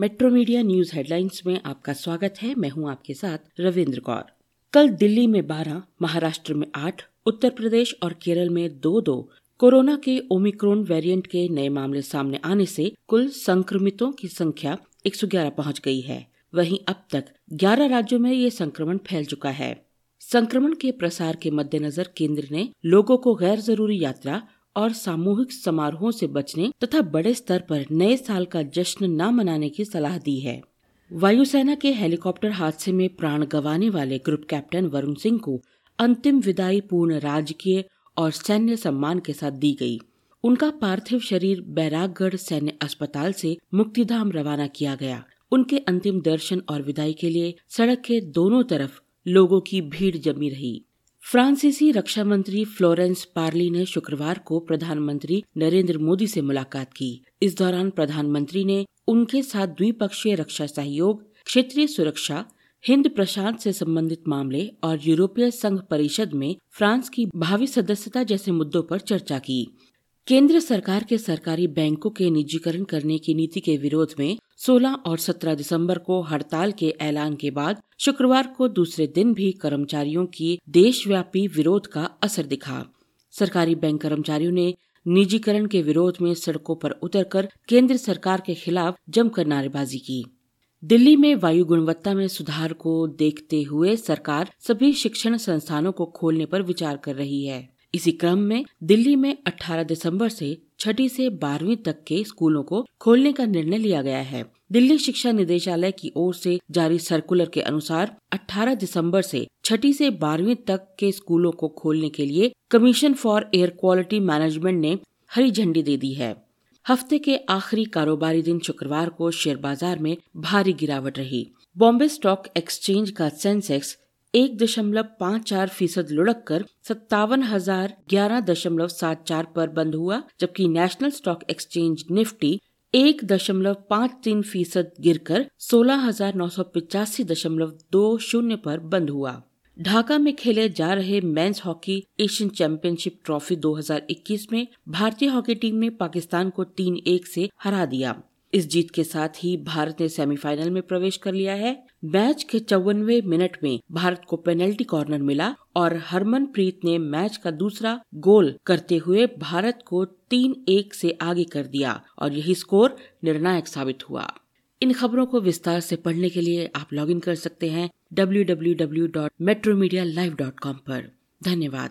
Metro media news headlines में आपका स्वागत है। मैं हूँ आपके साथ रविंद्र कौर। कल दिल्ली में 12, महाराष्ट्र में 8, उत्तर प्रदेश और केरल में दो दो कोरोना के ओमिक्रोन वेरिएंट के नए मामले सामने आने से कुल संक्रमितों की संख्या 111 पहुँच गई है। वहीं अब तक 11 राज्यों में ये संक्रमण फैल चुका है। संक्रमण के प्रसार के मद्देनजर केंद्र ने लोगों को गैर ज़रूरी यात्रा और सामूहिक समारोहों से बचने तथा बड़े स्तर पर नए साल का जश्न न मनाने की सलाह दी है। वायुसेना के हेलीकॉप्टर हादसे में प्राण गंवाने वाले ग्रुप कैप्टन वरुण सिंह को अंतिम विदाई पूर्ण राजकीय और सैन्य सम्मान के साथ दी गई। उनका पार्थिव शरीर बैरागढ़ सैन्य अस्पताल से मुक्तिधाम रवाना किया गया। उनके अंतिम दर्शन और विदाई के लिए सड़क के दोनों तरफ़ लोगों की भीड़ जमी रही। फ्रांसीसी रक्षा मंत्री फ्लोरेंस पार्ली ने शुक्रवार को प्रधानमंत्री नरेंद्र मोदी से मुलाकात की। इस दौरान प्रधानमंत्री ने उनके साथ द्विपक्षीय रक्षा सहयोग, क्षेत्रीय सुरक्षा, हिंद प्रशांत से संबंधित मामले और यूरोपीय संघ परिषद में फ्रांस की भावी सदस्यता जैसे मुद्दों पर चर्चा की। केंद्र सरकार के सरकारी बैंकों के निजीकरण करने की नीति के विरोध में 16 और 17 दिसंबर को हड़ताल के ऐलान के बाद शुक्रवार को दूसरे दिन भी कर्मचारियों की देशव्यापी विरोध का असर दिखा। सरकारी बैंक कर्मचारियों ने निजीकरण के विरोध में सड़कों पर उतरकर केंद्र सरकार के खिलाफ जमकर नारेबाजी की। दिल्ली में वायु गुणवत्ता में सुधार को देखते हुए सरकार सभी शिक्षण संस्थानों को खोलने पर विचार कर रही है। इसी क्रम में दिल्ली में 18 दिसंबर से छठी से बारहवीं तक के स्कूलों को खोलने का निर्णय लिया गया है। दिल्ली शिक्षा निदेशालय की ओर से जारी सर्कुलर के अनुसार 18 दिसंबर से छठी से बारहवीं तक के स्कूलों को खोलने के लिए commission for air quality management ने हरी झंडी दे दी है। हफ़्ते के आखिरी कारोबारी दिन शुक्रवार को शेयर बाज़ार में भारी गिरावट रही। बॉम्बे स्टॉक एक्सचेंज का सेंसेक्स एक दशमलव पाँच चार फ़ीसद लुढ़क कर सत्तावन हज़ार ग्यारह दशमलव सात चार पर बंद हुआ, जबकि नेशनल स्टॉक एक्सचेंज निफ्टी एक दशमलव पाँच तीन फ़ीसद गिर कर सोलह हज़ार नौ सौ पिचासी दशमलव दो शून्य पर बंद हुआ। ढाका में खेले जा रहे men's hockey Asian championship trophy 2021 में भारतीय हॉकी टीम ने पाकिस्तान को तीन एक से हरा दिया। इस जीत के साथ ही भारत ने सेमीफाइनल में प्रवेश कर लिया है। मैच के चौवनवे मिनट में भारत को पेनल्टी कॉर्नर मिला और हरमनप्रीत ने मैच का दूसरा गोल करते हुए भारत को तीन एक से आगे कर दिया और यही स्कोर निर्णायक साबित हुआ। इन खबरों को विस्तार से पढ़ने के लिए आप लॉगिन कर सकते हैं www.metromedia.live.com पर। धन्यवाद।